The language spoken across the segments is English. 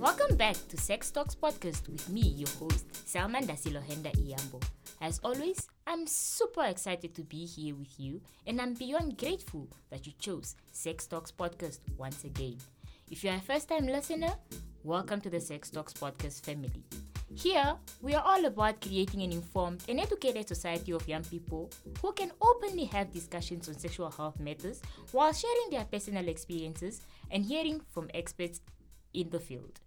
Welcome back to Sex Talks Podcast with me, your host, Selma Ndasilohenda Iyambo. As always, I'm super excited to be here with you, and I'm beyond grateful that you chose Sex Talks Podcast once again. If you're a first time listener, welcome to the Sex Talks Podcast family. Here, we are all about creating an informed and educated society of young people who can openly have discussions on sexual health matters while sharing their personal experiences and hearing from experts in the field.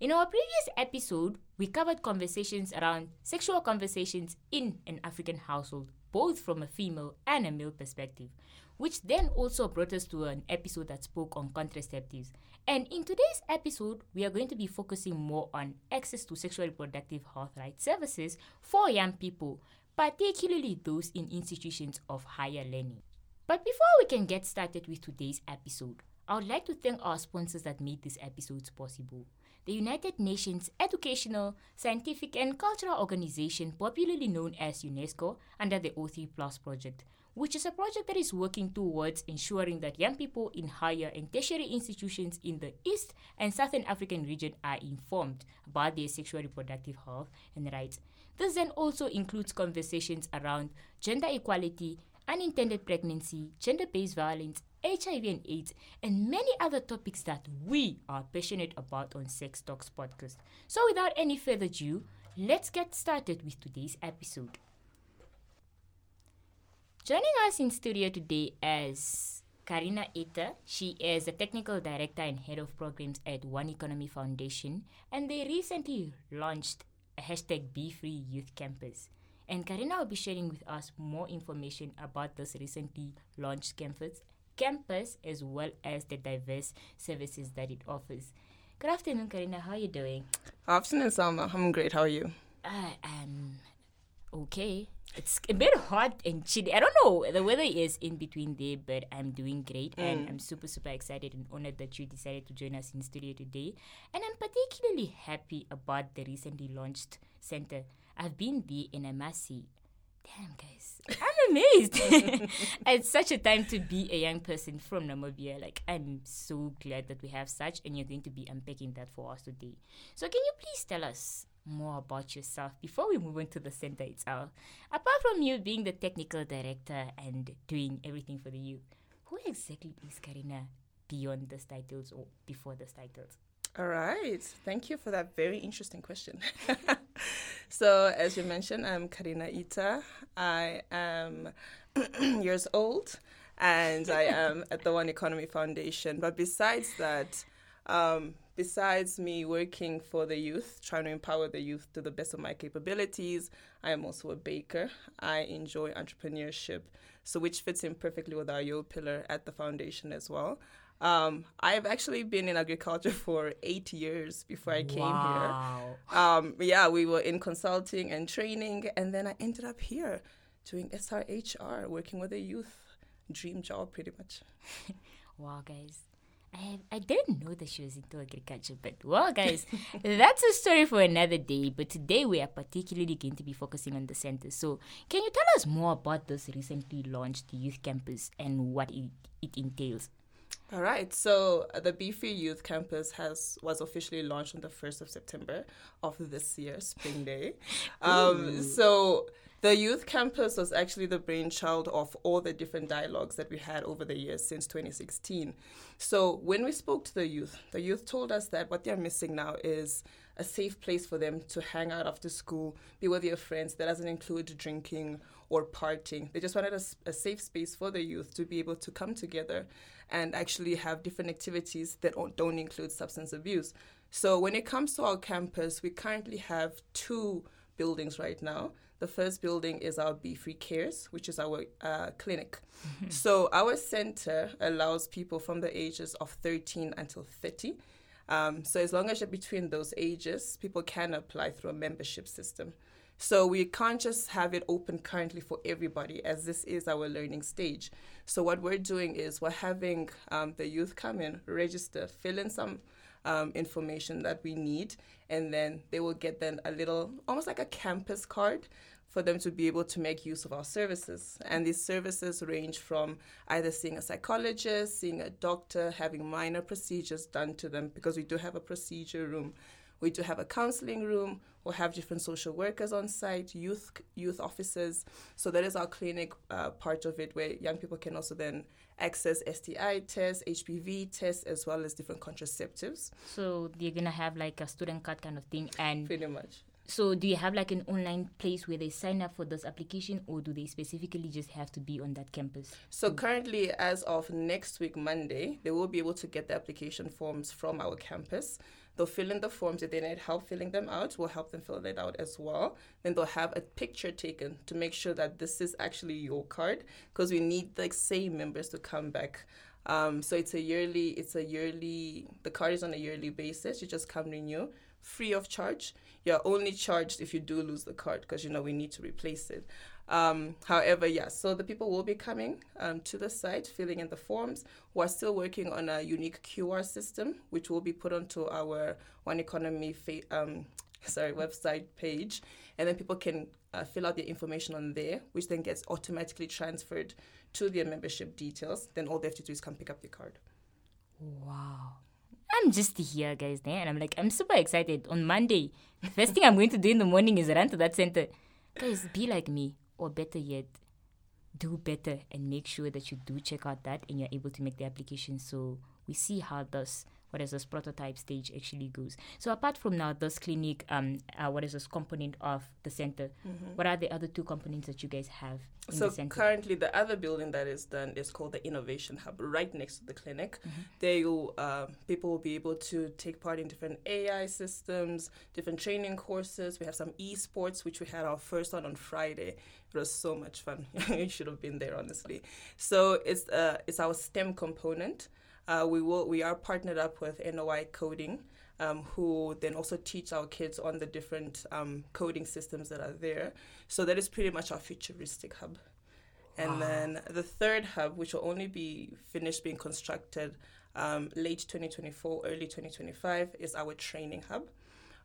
In our previous episode, we covered conversations around sexual conversations in an African household, both from a female and a male perspective, which then also brought us to an episode that spoke on contraceptives. And in today's episode, we are going to be focusing more on access to sexual reproductive health rights services for young people, particularly those in institutions of higher learning. But before we can get started with today's episode, I would like to thank our sponsors that made these episodes possible. The United Nations Educational, Scientific and Cultural Organization, popularly known as UNESCO, under the O3 Plus project, which is a project that is working towards ensuring that young people in higher and tertiary institutions in the East and Southern African region are informed about their sexual reproductive health and rights. This then also includes conversations around gender equality, unintended pregnancy, gender based violence, HIV and AIDS, and many other topics that we are passionate about on Sex Talks podcast. So, without any further ado, let's get started with today's episode. Joining us in studio today is Kaarina Iita. She is the technical director and head of programs at One Economy Foundation, and they recently launched a hashtag Be Free Youth Campus. And Kaarina will be sharing with us more information about this recently launched campus, campus as well as the diverse services that it offers. Good afternoon, Kaarina. How are you doing? Afternoon, Selma. I'm great. How are you? I am okay. It's a bit hot and chilly. I don't know. The weather is in between there, but I'm doing great. And mm. I'm super, super excited and honored that you decided to join us in studio today. And I'm particularly happy about the recently launched center. I've been there and I must say, damn, guys, I'm amazed. it's such a time to be a young person from Namibia. Like, I'm so glad that we have such, and you're going to be unpacking that for us today. So, can you please tell us more about yourself before we move on to the center itself? Apart from you being the technical director and doing everything for the youth, who exactly is Kaarina beyond the titles or before the titles? All right. Thank you for that very interesting question. so, as you mentioned, I'm Kaarina Iita. I am years old and I am at the One Economy Foundation. But besides that, um, besides me working for the youth, trying to empower the youth to the best of my capabilities, I am also a baker. I enjoy entrepreneurship, so which fits in perfectly with our Yo pillar at the foundation as well. Um, I've actually been in agriculture for eight years before I came Wow. here. Um, yeah, we were in consulting and training, and then I ended up here doing SRHR, working with the youth. Dream job, pretty much. Wow, guys. I, I didn't know that she was into agriculture, but well, guys, that's a story for another day. But today we are particularly going to be focusing on the center. So, can you tell us more about this recently launched youth campus and what it, it entails? All right. So uh, the Be Free Youth Campus has was officially launched on the first of September of this year, Spring Day. Um, so the youth campus was actually the brainchild of all the different dialogues that we had over the years since 2016. So when we spoke to the youth, the youth told us that what they're missing now is a safe place for them to hang out after school, be with their friends. That doesn't include drinking or partying. They just wanted a safe space for the youth to be able to come together and actually have different activities that don't- include substance abuse. So when it comes to our campus, we currently have two buildings right now. The first building is our Be Free Cares, which is our uh, clinic. so our center allows people from the ages of 13 until 30. Um, so as long as you're between those ages, people can apply through a membership system. So we can't just have it open currently for everybody, as this is our learning stage. So what we're doing is we're having um, the youth come in, register, fill in some um, information that we need, and then they will get then a little, almost like a campus card for them to be able to make use of our services. And these services range from either seeing a psychologist, seeing a doctor, having minor procedures done to them, because we do have a procedure room. We do have a counseling room. We'll have different social workers on site, youth youth officers. So that is our clinic uh, part of it, where young people can also then access STI tests, HPV tests, as well as different contraceptives. So they're gonna have like a student card kind of thing, and Pretty much. so do you have like an online place where they sign up for this application, or do they specifically just have to be on that campus? So currently, as of next week, Monday, they will be able to get the application forms from our campus. They'll fill in the forms. If they need help filling them out, we'll help them fill it out as well. Then they'll have a picture taken to make sure that this is actually your card, because we need the same members to come back. Um, so it's a yearly. It's a yearly. The card is on a yearly basis. You just come renew, free of charge. You're only charged if you do lose the card, because you know we need to replace it. Um, however, yeah, so the people will be coming um, to the site, filling in the forms. We're still working on a unique QR system, which will be put onto our One Economy fa- um, sorry website page, and then people can uh, fill out their information on there, which then gets automatically transferred to their membership details. Then all they have to do is come pick up their card. Wow. I'm just here, guys, there, and I'm like, I'm super excited. On Monday, the first thing I'm going to do in the morning is run to that center. Guys, be like me, or better yet, do better and make sure that you do check out that and you're able to make the application. So we see how this what is this prototype stage actually goes. So apart from now this clinic, um, uh, what is this component of the center? What are the other two components that you guys have in So the center? currently, the other building that is done is called the Innovation Hub, right next to the clinic. There, you uh, people will be able to take part in different AI systems, different training courses. We have some esports, which we had our first one on Friday. It was so much fun. you should have been there, honestly. So it's uh, it's our STEM component. Uh, we will we are partnered up with NOI Coding. Um, who then also teach our kids on the different um, coding systems that are there. So that is pretty much our futuristic hub. And then the third hub, which will only be finished being constructed um, late 2024, early 2025, is our training hub,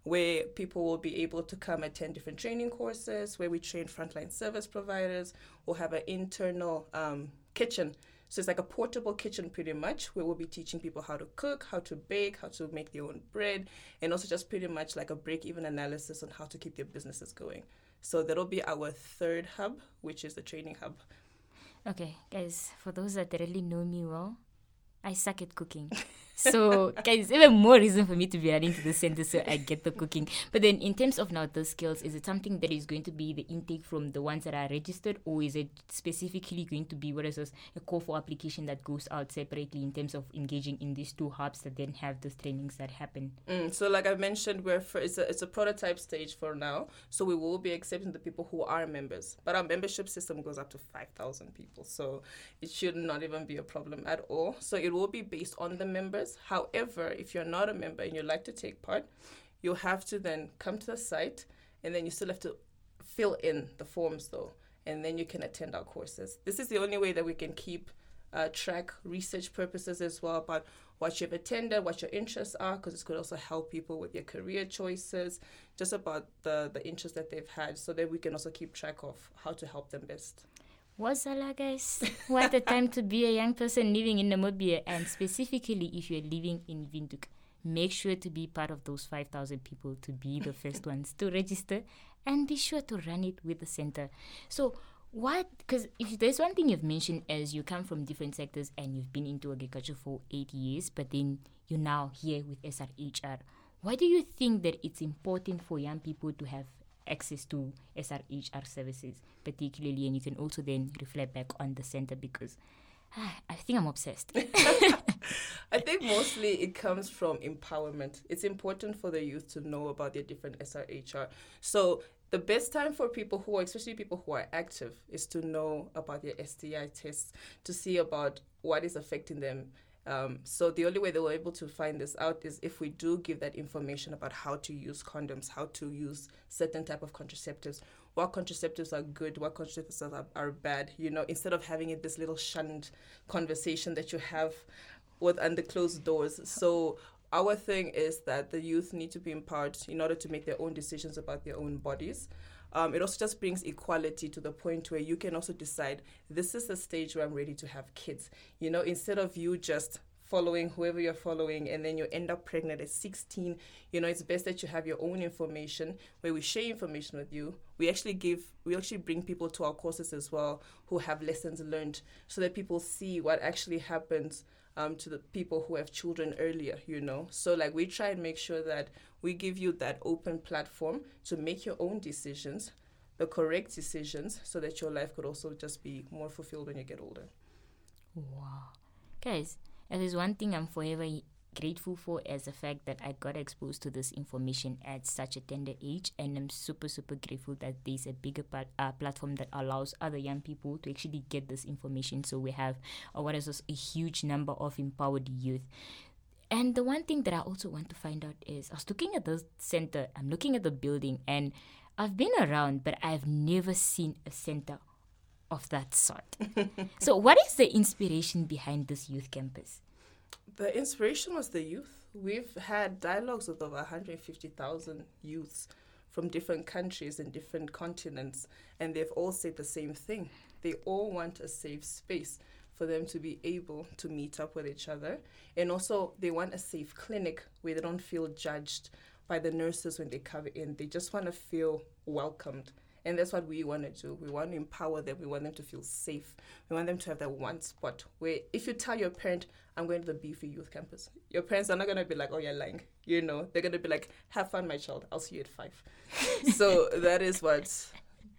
where people will be able to come attend different training courses, where we train frontline service providers. We'll have an internal um, kitchen. So it's like a portable kitchen, pretty much, where we'll be teaching people how to cook, how to bake, how to make their own bread, and also just pretty much like a break-even analysis on how to keep their businesses going. So that'll be our third hub, which is the training hub. Okay, guys, for those that really know me well, I suck at cooking. So, guys, even more reason for me to be running to the center so I get the cooking. But then, in terms of now the skills, is it something that is going to be the intake from the ones that are registered, or is it specifically going to be what is this, a call for application that goes out separately in terms of engaging in these two hubs that then have those trainings that happen? Mm, so, like I mentioned, we're for, it's a it's a prototype stage for now. So we will be accepting the people who are members, but our membership system goes up to five thousand people. So it should not even be a problem at all. So it will be based on the members. However, if you're not a member and you'd like to take part, you'll have to then come to the site, and then you still have to fill in the forms though, and then you can attend our courses. This is the only way that we can keep uh, track research purposes as well about what you've attended, what your interests are, because this could also help people with their career choices, just about the, the interests that they've had, so that we can also keep track of how to help them best. Wasala, guys. What a time to be a young person living in Namibia, and specifically if you're living in Windhoek. Make sure to be part of those 5,000 people to be the first ones to register and be sure to run it with the center. So, what, because if there's one thing you've mentioned as you come from different sectors and you've been into agriculture for eight years, but then you're now here with SRHR, why do you think that it's important for young people to have access to SRHR services, particularly, and you can also then reflect back on the center because ah, I think I'm obsessed. I think mostly it comes from empowerment. It's important for the youth to know about their different SRHR. So the best time for people who are, especially people who are active, is to know about their STI tests, to see about what is affecting them. Um, so the only way they were able to find this out is if we do give that information about how to use condoms, how to use certain type of contraceptives, what contraceptives are good, what contraceptives are, are bad. You know, instead of having it this little shunned conversation that you have with under closed doors. So our thing is that the youth need to be empowered in order to make their own decisions about their own bodies. um, it also just brings equality to the point where you can also decide this is the stage where I'm ready to have kids. You know, instead of you just following whoever you're following and then you end up pregnant at 16 you know it's best that you have your own information where we share information with you we actually give we actually bring people to our courses as well who have lessons learned so that people see what actually happens um, to the people who have children earlier you know? So like we try and make sure that we give you that open platform to make your own decisions the correct decisions so that your life could also just be more fulfilled when you get older. Wow. Guys there's one thing I'm forever grateful for is the fact that I got exposed to this information at such a tender age, and I'm super super grateful that there's a bigger uh, platform that allows other young people to actually get this information. So we have, uh, what is this, a huge number of empowered youth. And the one thing that I also want to find out is, I was looking at the center, I'm looking at the building, and I've been around, but I've never seen a center of that sort. so, what is the inspiration behind this youth campus? The inspiration was the youth. We've had dialogues with over 150,000 youths from different countries and different continents, and they've all said the same thing. They all want a safe space for them to be able to meet up with each other. And also, they want a safe clinic where they don't feel judged by the nurses when they come in. They just want to feel welcomed and that's what we want to do. We want to empower them. We want them to feel safe. We want them to have that one spot where if you tell your parent, I'm going to the Be Free Youth Campus, your parents are not going to be like, oh, you're lying. You know, they're going to be like, have fun, my child. I'll see you at five. so that is what,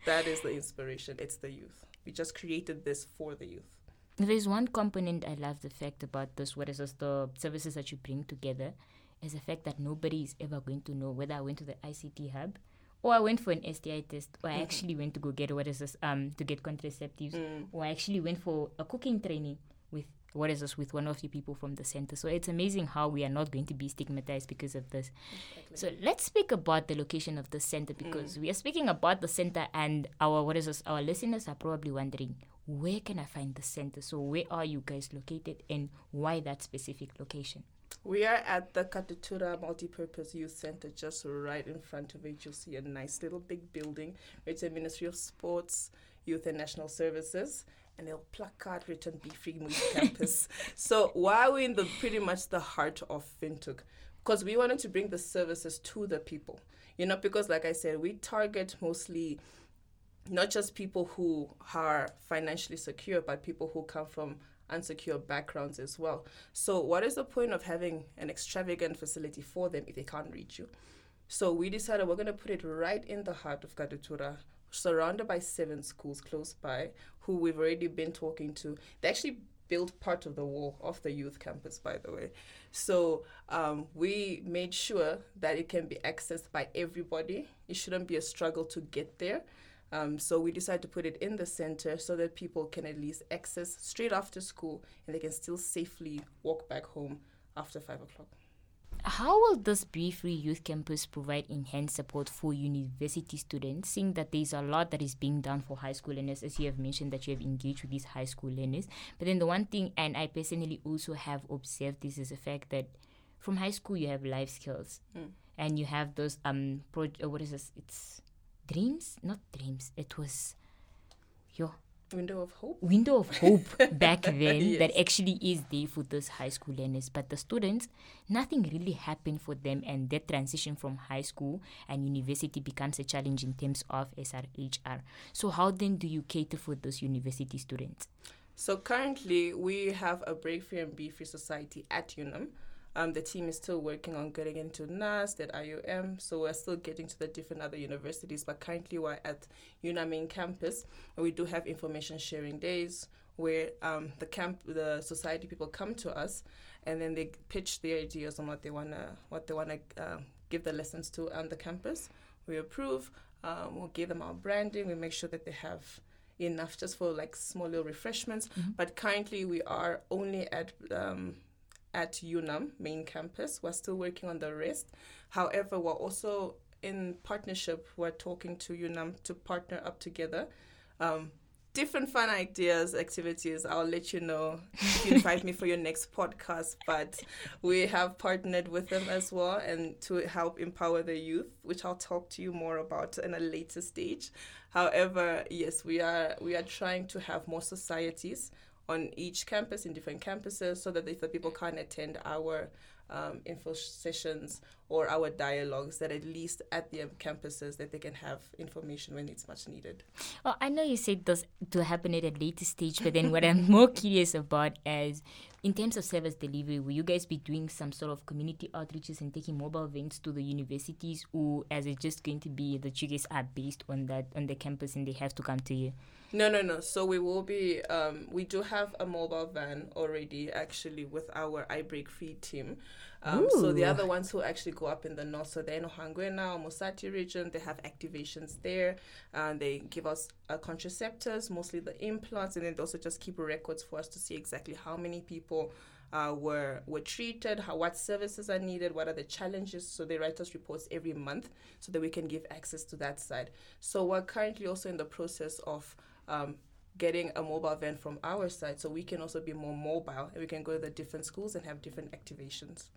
that is the inspiration. It's the youth. We just created this for the youth. There's one component I love the fact about this, what is this, the services that you bring together, is the fact that nobody is ever going to know whether I went to the ICT hub or I went for an STI test, or I mm-hmm. actually went to go get what is this um to get contraceptives, mm. or I actually went for a cooking training with what is this with one of the people from the center. So it's amazing how we are not going to be stigmatized because of this. Exactly. So let's speak about the location of the center because mm. we are speaking about the center and our what is this our listeners are probably wondering where can I find the center? So where are you guys located and why that specific location? We are at the Katutura Multipurpose Youth Center, just right in front of it. You'll see a nice little big building. It's a Ministry of Sports, Youth and National Services, and a placard written "Be Free Youth Campus." So why are we in the pretty much the heart of Windhoek? Because we wanted to bring the services to the people. You know, because like I said, we target mostly not just people who are financially secure, but people who come from unsecure backgrounds as well. So, what is the point of having an extravagant facility for them if they can't reach you? So, we decided we're going to put it right in the heart of Katutura, surrounded by seven schools close by, who we've already been talking to. They actually built part of the wall of the youth campus, by the way. So um, we made sure that it can be accessed by everybody. It shouldn't be a struggle to get there. Um, so we decided to put it in the center so that people can at least access straight after school and they can still safely walk back home after five o'clock. How will this Be Free Youth Campus provide enhanced support for university students, seeing that there's a lot that is being done for high school learners, as you have mentioned that you have engaged with these high school learners. But then the one thing, and I personally also have observed this, is the fact that from high school you have life skills, mm. and you have those um, pro- uh, what is this? It's dreams, not dreams. It was your window of hope. Window of hope back then yes. that actually is there for those high school learners. But the students, nothing really happened for them, and that transition from high school and university becomes a challenge in terms of SRHR. So how then do you cater for those university students? So currently we have a Break Free and Be Free Society at UNAM. Um, the team is still working on getting into NUST at IUM, so we're still getting to the different other universities. But currently, we're at UNA main campus, where we do have information sharing days where um, the camp, the society people come to us, and then they pitch their ideas on what they wanna, what they wanna uh, give the lessons to on the campus. We approve. Um, we'll give them our branding. We make sure that they have enough just for like small little refreshments. Mm-hmm. But currently, we are only at um, at UNAM main campus. We're still working on the rest. However, we're also in partnership. We're talking to UNAM to partner up together. Um, different fun ideas, activities. I'll let you know if you invite me for your next podcast. But we have partnered with them as well and to help empower the youth, which I'll talk to you more about in a later stage. However, yes, we are we are trying to have more societies on each campus in different campuses so that if the people can't attend our um, info sessions or our dialogues that at least at the campuses that they can have information when it's much needed. Well, I know you said this to happen at a later stage, but then what I'm more curious about is in terms of service delivery, will you guys be doing some sort of community outreaches and taking mobile vans to the universities, or is it just going to be that you are based on that on the campus and they have to come to you? No, no, no. So we will be. Um, we do have a mobile van already, actually, with our I Break Free team. Um, so the other ones who actually go up in the north, so they're in Ohangwena, or Musati region, they have activations there. And they give us uh, contraceptives, mostly the implants, and then they also just keep records for us to see exactly how many people uh, were were treated, how what services are needed, what are the challenges. So they write us reports every month so that we can give access to that side. So we're currently also in the process of um, getting a mobile van from our side so we can also be more mobile and we can go to the different schools and have different activations.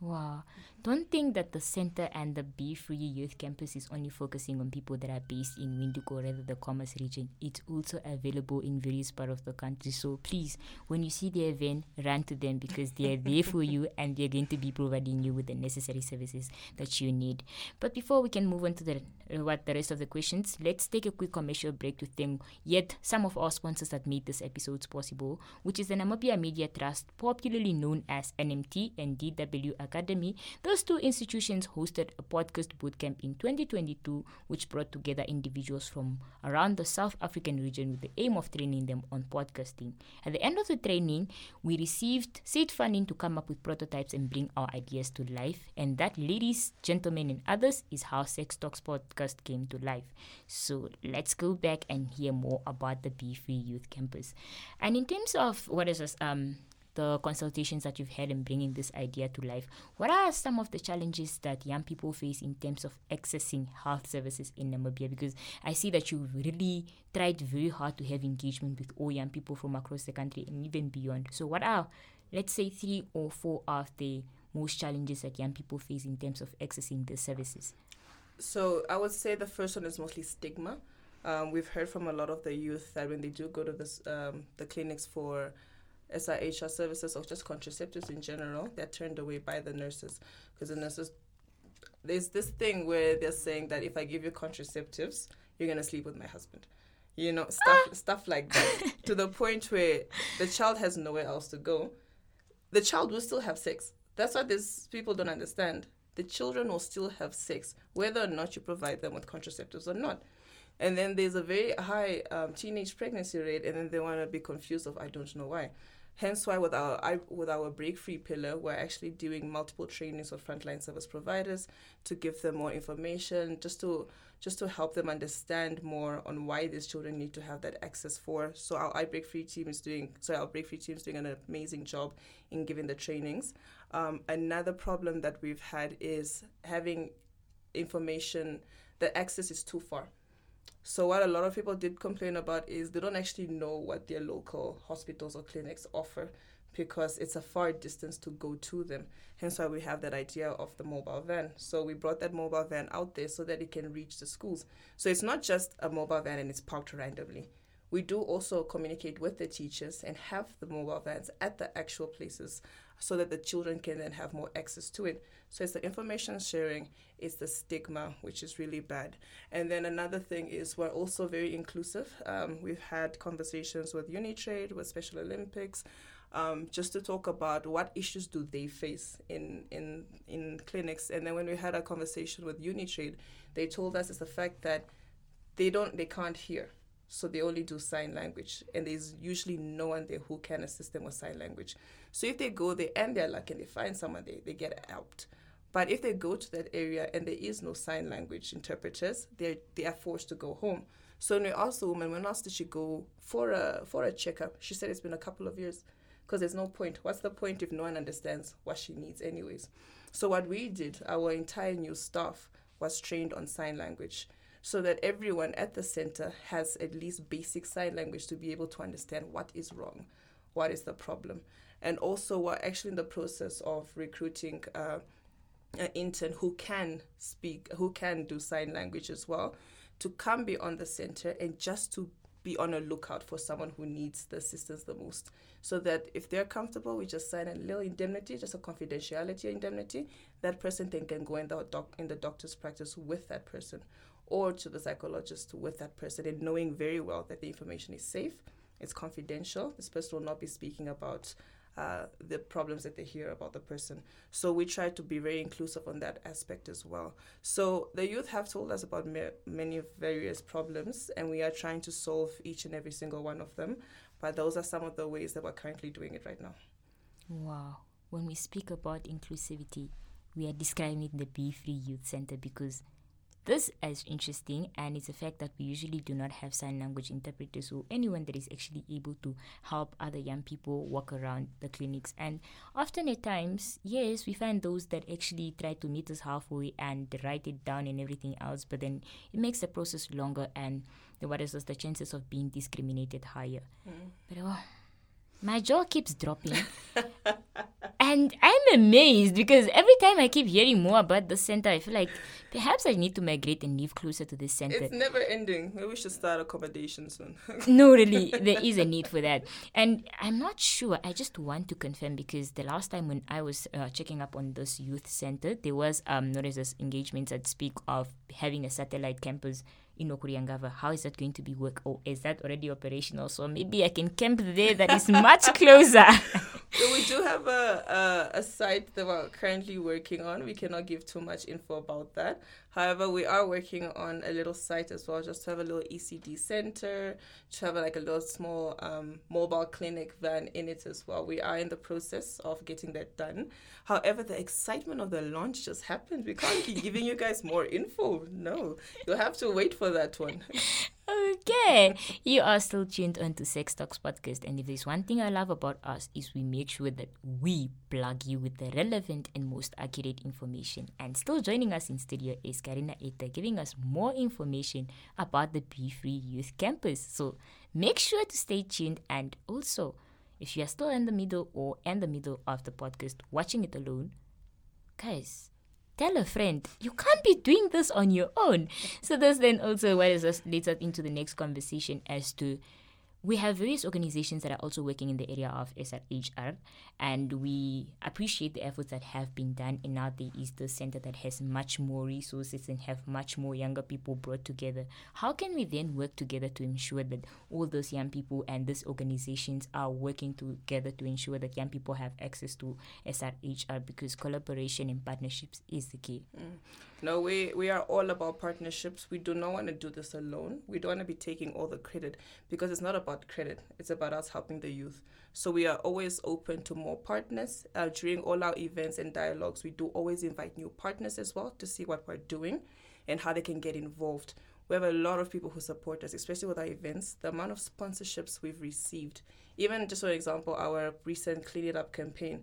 Wow. Don't think that the center and the Be Free Youth Campus is only focusing on people that are based in Windhoek rather the Khomas region. It's also available in various parts of the country. So please, when you see the event, run to them because they are there for you and they're going to be providing you with the necessary services that you need. But before we can move on to the uh, what the rest of the questions, let's take a quick commercial break to thank yet some of our sponsors that made this episode possible, which is the Namibia Media Trust, popularly known as NMT and DW Academy. Those two institutions hosted a podcast bootcamp in 2022, which brought together individuals from around the South African region with the aim of training them on podcasting. At the end of the training, we received seed funding to come up with prototypes and bring our ideas to life. And that, ladies, gentlemen, and others, is how Sex Talks podcast came to life. So let's go back and hear more about the Be Free Youth Campus. And in terms of what is this, um, the consultations that you've had in bringing this idea to life, what are some of the challenges that young people face in terms of accessing health services in Namibia? Because I see that you've really tried very hard to have engagement with all young people from across the country and even beyond. So, what are, let's say, three or four of the most challenges that young people face in terms of accessing the services? So, I would say the first one is mostly stigma. Um, we've heard from a lot of the youth that when they do go to this, um, the clinics for SRHR services or just contraceptives in general, they're turned away by the nurses because the nurses. There's this thing where they're saying that if I give you contraceptives, you're gonna sleep with my husband. You know, stuff stuff like that. to the point where the child has nowhere else to go. The child will still have sex. That's what these people don't understand. The children will still have sex, whether or not you provide them with contraceptives or not. And then there's a very high um, teenage pregnancy rate, and then they want to be confused of I don't know why. Hence why with our I, with our break free pillar, we're actually doing multiple trainings with frontline service providers to give them more information, just to just to help them understand more on why these children need to have that access for. So our I Break Free team is doing so our Break Free team is doing an amazing job in giving the trainings. Um, another problem that we've had is having information. The access is too far. So what a lot of people did complain about is they don't actually know what their local hospitals or clinics offer because it's a far distance to go to them. Hence why we have that idea of the mobile van. So we brought that mobile van out there so that it can reach the schools. So it's not just a mobile van and it's parked randomly. We do also communicate with the teachers and have the mobile vans at the actual places so that the children can then have more access to it. So it's the information sharing, it's the stigma, which is really bad. And then another thing is we're also very inclusive. Um, we've had conversations with Unitrade, with Special Olympics, um, just to talk about what issues do they face in, in, in clinics. And then when we had a conversation with Unitrade, they told us it's the fact that they don't, they can't hear so they only do sign language and there's usually no one there who can assist them with sign language. So if they go there and they're lucky and they find someone they, they get helped. But if they go to that area and there is no sign language interpreters they they are forced to go home. So when we asked the woman when asked did she go for a for a checkup she said it's been a couple of years because there's no point. What's the point if no one understands what she needs anyways? So what we did our entire new staff was trained on sign language so that everyone at the center has at least basic sign language to be able to understand what is wrong, what is the problem. And also, we're actually in the process of recruiting uh, an intern who can speak, who can do sign language as well, to come be on the center and just to be on a lookout for someone who needs the assistance the most. So that if they're comfortable, we just sign a little indemnity, just a confidentiality indemnity. That person then can go in the doc in the doctor's practice with that person, or to the psychologist with that person, and knowing very well that the information is safe, it's confidential. This person will not be speaking about uh, the problems that they hear about the person. So we try to be very inclusive on that aspect as well. So the youth have told us about ma- many various problems, and we are trying to solve each and every single one of them. But those are some of the ways that we're currently doing it right now. Wow. When we speak about inclusivity, we are describing the Be Free Youth Center because this is interesting, and it's a fact that we usually do not have sign language interpreters or anyone that is actually able to help other young people walk around the clinics. And often at times, yes, we find those that actually try to meet us halfway and write it down and everything else, but then it makes the process longer and the what is the chances of being discriminated higher. Mm. But oh, my jaw keeps dropping. and I'm amazed because every time I keep hearing more about the center, I feel like perhaps I need to migrate and live closer to this center. It's never ending. Maybe we should start accommodation soon. no, really, there is a need for that. And I'm not sure. I just want to confirm because the last time when I was uh, checking up on this youth center, there was um notice engagements that speak of having a satellite campus in Okuryangava. How is that going to be work? Or is that already operational? So maybe I can camp there that is much closer. so we do have a, a, a site that we're currently working on. We cannot give too much info about that. However, we are working on a little site as well, just to have a little ECD center, to have like a little small um, mobile clinic van in it as well. We are in the process of getting that done. However, the excitement of the launch just happened. We can't keep giving you guys more info. No, you'll have to wait for that one. okay. You are still tuned on to Sex Talks podcast. And if there's one thing I love about us is we make sure that we plug you with the relevant and most accurate information. And still joining us in studio is Kaarina Iita giving us more information about the Be Free Youth Campus. So make sure to stay tuned and also if you are still in the middle or in the middle of the podcast watching it alone, guys, tell a friend. You can't be doing this on your own. So this then also what is us us into the next conversation as to we have various organizations that are also working in the area of SRHR, and we appreciate the efforts that have been done. And now there is the center that has much more resources and have much more younger people brought together. How can we then work together to ensure that all those young people and these organizations are working together to ensure that young people have access to SRHR? Because collaboration and partnerships is the key. Mm. No, we, we are all about partnerships. We do not want to do this alone. We don't want to be taking all the credit because it's not about credit, it's about us helping the youth. So we are always open to more partners. Uh, during all our events and dialogues, we do always invite new partners as well to see what we're doing and how they can get involved. We have a lot of people who support us, especially with our events. The amount of sponsorships we've received, even just for example, our recent Clean It Up campaign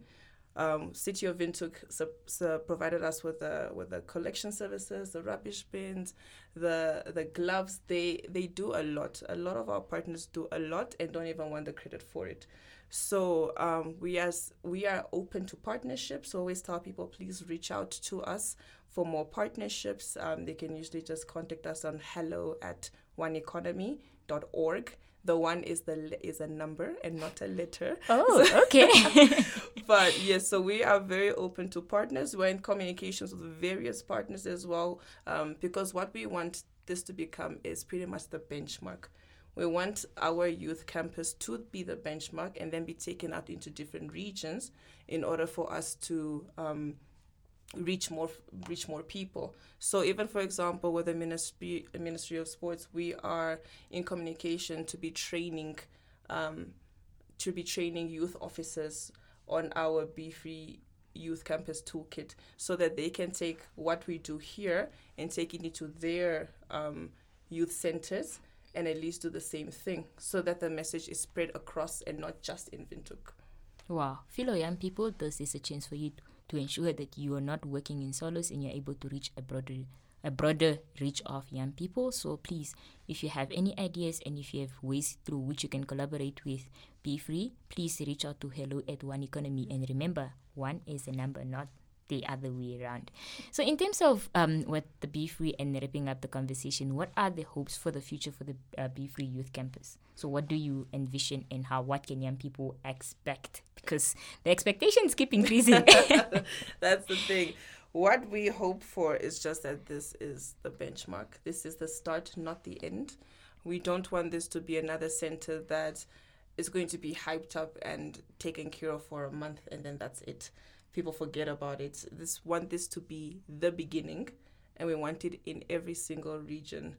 um, City of su- provided us with the with the collection services, the rubbish bins, the the gloves. They they do a lot. A lot of our partners do a lot and don't even want the credit for it. So um, we as we are open to partnerships. Always tell people please reach out to us for more partnerships. Um, they can usually just contact us on hello at oneeconomy.org the one is the is a number and not a letter. Oh, so okay. but yes, so we are very open to partners. We're in communications with various partners as well, um, because what we want this to become is pretty much the benchmark. We want our youth campus to be the benchmark and then be taken out into different regions in order for us to um, reach more reach more people. So even for example, with the ministry Ministry of Sports, we are in communication to be training um, to be training youth officers on our Be Free Youth Campus Toolkit, so that they can take what we do here and take it into their um, youth centers and at least do the same thing, so that the message is spread across and not just in Windhoek. Wow, fellow young people, this is a chance for you to ensure that you are not working in solos and you're able to reach a broader a broader reach of young people. So please, if you have any ideas and if you have ways through which you can collaborate with Be Free, please reach out to hello at One Economy. And remember, one is a number, not the other way around. So, in terms of um, what the Be Free and wrapping up the conversation, what are the hopes for the future for the uh, Be Free Youth Campus? So, what do you envision, and how what can young people expect? Because the expectations keep increasing. That's the thing. What we hope for is just that this is the benchmark. This is the start, not the end. We don't want this to be another center that is going to be hyped up and taken care of for a month and then that's it people forget about it. This want this to be the beginning, and we want it in every single region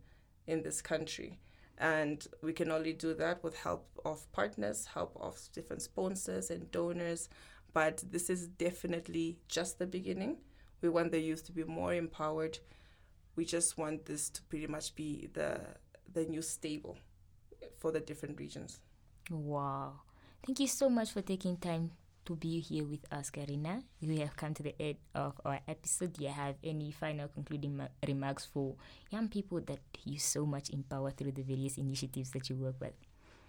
in this country. And we can only do that with help of partners, help of different sponsors and donors. But this is definitely just the beginning. We want the youth to be more empowered. We just want this to pretty much be the the new stable for the different regions. Wow. Thank you so much for taking time to be here with us, Kaarina. We have come to the end of our episode. Do you have any final concluding ma- remarks for young people that you so much empower through the various initiatives that you work with?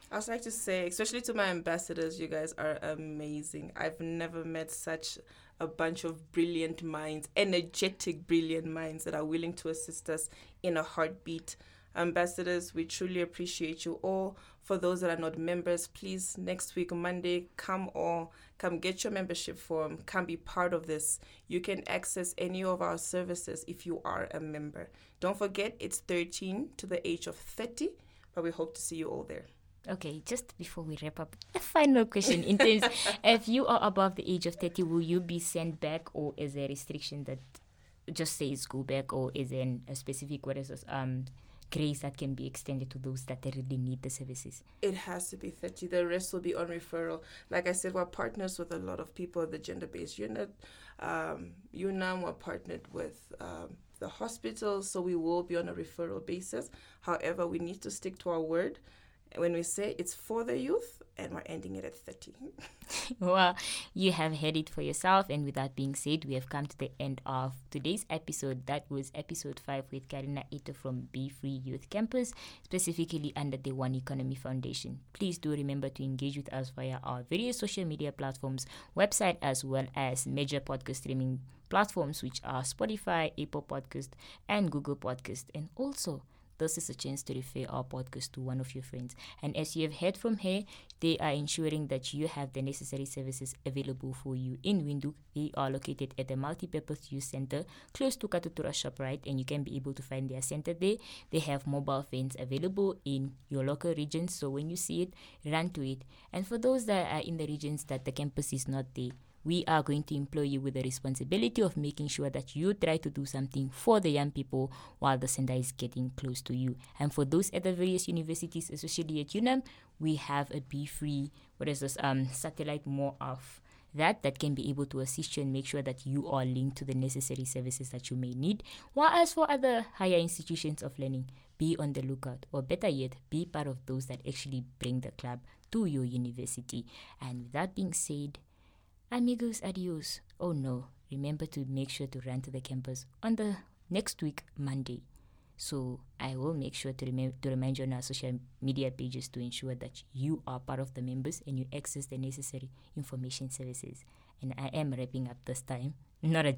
I would like to say, especially to my ambassadors, you guys are amazing. I've never met such a bunch of brilliant minds, energetic, brilliant minds that are willing to assist us in a heartbeat. Ambassadors, we truly appreciate you all. For those that are not members, please next week Monday come or come get your membership form, come be part of this. You can access any of our services if you are a member. Don't forget it's 13 to the age of 30, but we hope to see you all there. Okay, just before we wrap up, a final question. In terms, if you are above the age of 30, will you be sent back or is there a restriction that just says go back or is there a specific, what is this, um, grace that can be extended to those that really need the services? It has to be 30. The rest will be on referral. Like I said, we're partners with a lot of people at the gender based unit. Um, UNAM, we're partnered with um, the hospitals, so we will be on a referral basis. However, we need to stick to our word. When we say it's for the youth, and we're ending it at 30. well, you have heard it for yourself. And with that being said, we have come to the end of today's episode. That was episode 5 with Kaarina Iita from Be Free Youth Campus, specifically under the One Economy Foundation. Please do remember to engage with us via our various social media platforms, website, as well as major podcast streaming platforms, which are Spotify, Apple Podcast, and Google Podcast. And also, this is a chance to refer our podcast to one of your friends. And as you have heard from her, they are ensuring that you have the necessary services available for you in Windhoek. They are located at the Multipurpose Youth Center close to Katutura ShopRite, and you can be able to find their center there. They have mobile phones available in your local region, so when you see it, run to it. And for those that are in the regions that the campus is not there, we are going to employ you with the responsibility of making sure that you try to do something for the young people while the center is getting close to you. And for those at the various universities, especially at UNAM, we have a Be Free, what is this, um, satellite more of that that can be able to assist you and make sure that you are linked to the necessary services that you may need. While as for other higher institutions of learning, be on the lookout, or better yet, be part of those that actually bring the club to your university. And with that being said, Amigos, adios. Oh no, remember to make sure to run to the campus on the next week, Monday. So I will make sure to, rem- to remind you on our social media pages to ensure that you are part of the members and you access the necessary information services. And I am wrapping up this time, not a